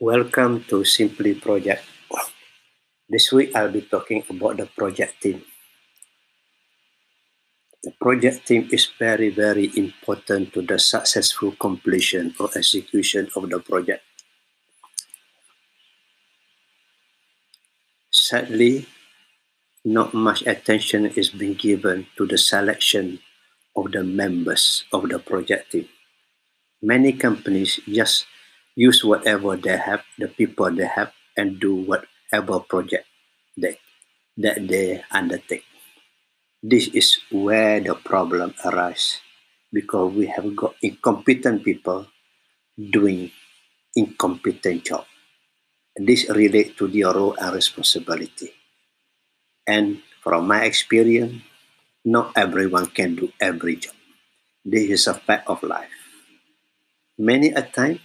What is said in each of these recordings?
Welcome to Simply Project. This week I'll be talking about the project team. The project team is very, very important to the successful completion or execution of the project. Sadly, not much attention is being given to the selection of the members of the project team. Many companies just use whatever they have, the people they have, and do whatever project they, that they undertake. This is where the problem arises because we have got incompetent people doing incompetent job. This relates to their role and responsibility. And from my experience, not everyone can do every job. This is a fact of life. Many a time,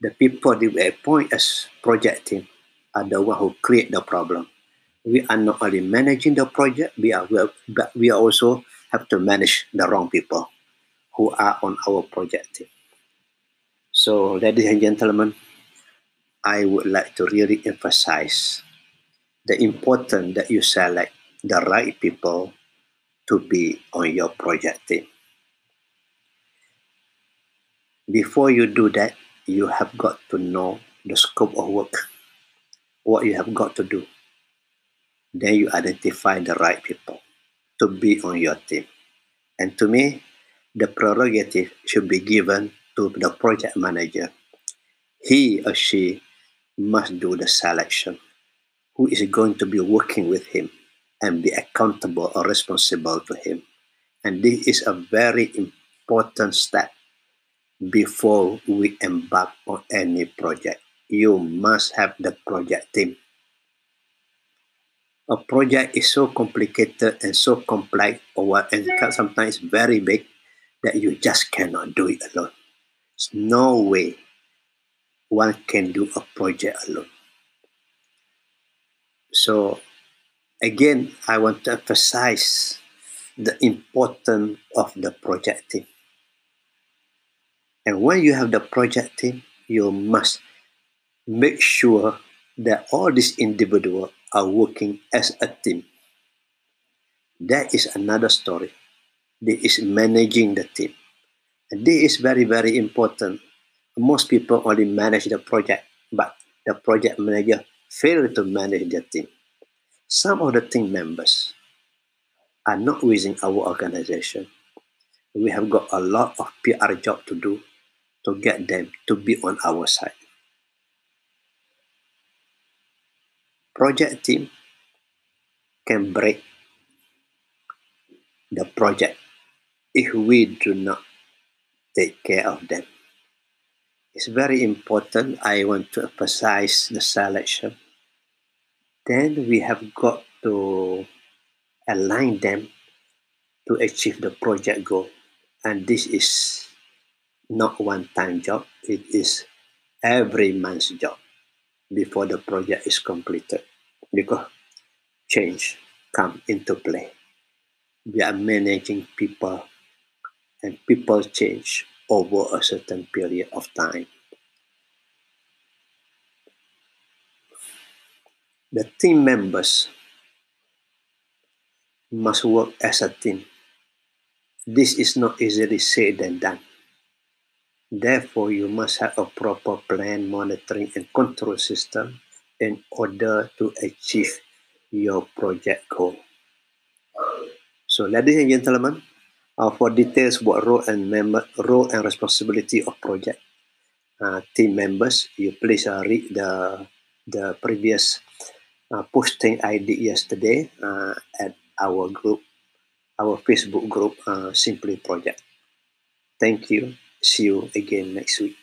the people that we appoint as project team are the one who create the problem. We are not only managing the project, we are but we also have to manage the wrong people who are on our project team. So, ladies and gentlemen, I would like to really emphasize the importance that you select the right people to be on your project team. Before you do that, you have got to know the scope of work, what you have got to do. Then you identify the right people to be on your team. And to me, the prerogative should be given to the project manager. He or she must do the selection. Who is going to be working with him and be accountable or responsible to him? And this is a very important step before we embark on any project. You must have the project team. A project is so complicated and so complex, or and sometimes very big, that you just cannot do it alone. There's no way one can do a project alone. So, again, I want to emphasize the importance of the project team. And when you have the project team, you must make sure that all these individuals are working as a team. That is another story. This is managing the team. And this is very, very important. Most people only manage the project, but the project manager fail to manage the team. Some of the team members are not within our organization. We have got a lot of PR job to do to get them to be on our side. Project team can break the project if we do not take care of them. It's very important. I want to emphasize the selection. Then we have got to align them to achieve the project goal. And this is not one time job, it is every month's job before the project is completed because change come into play. We are managing people and people change over a certain period of time. The team members must work as a team. This is not easily said than done. Therefore, you must have a proper plan, monitoring, and control system in order to achieve your project goal. So, ladies and gentlemen, uh, for details about role and member, role and responsibility of project uh, team members, you please uh, read the the previous uh, posting I did yesterday uh, at our group, our Facebook group, uh, Simply Project. Thank you. See you again next week.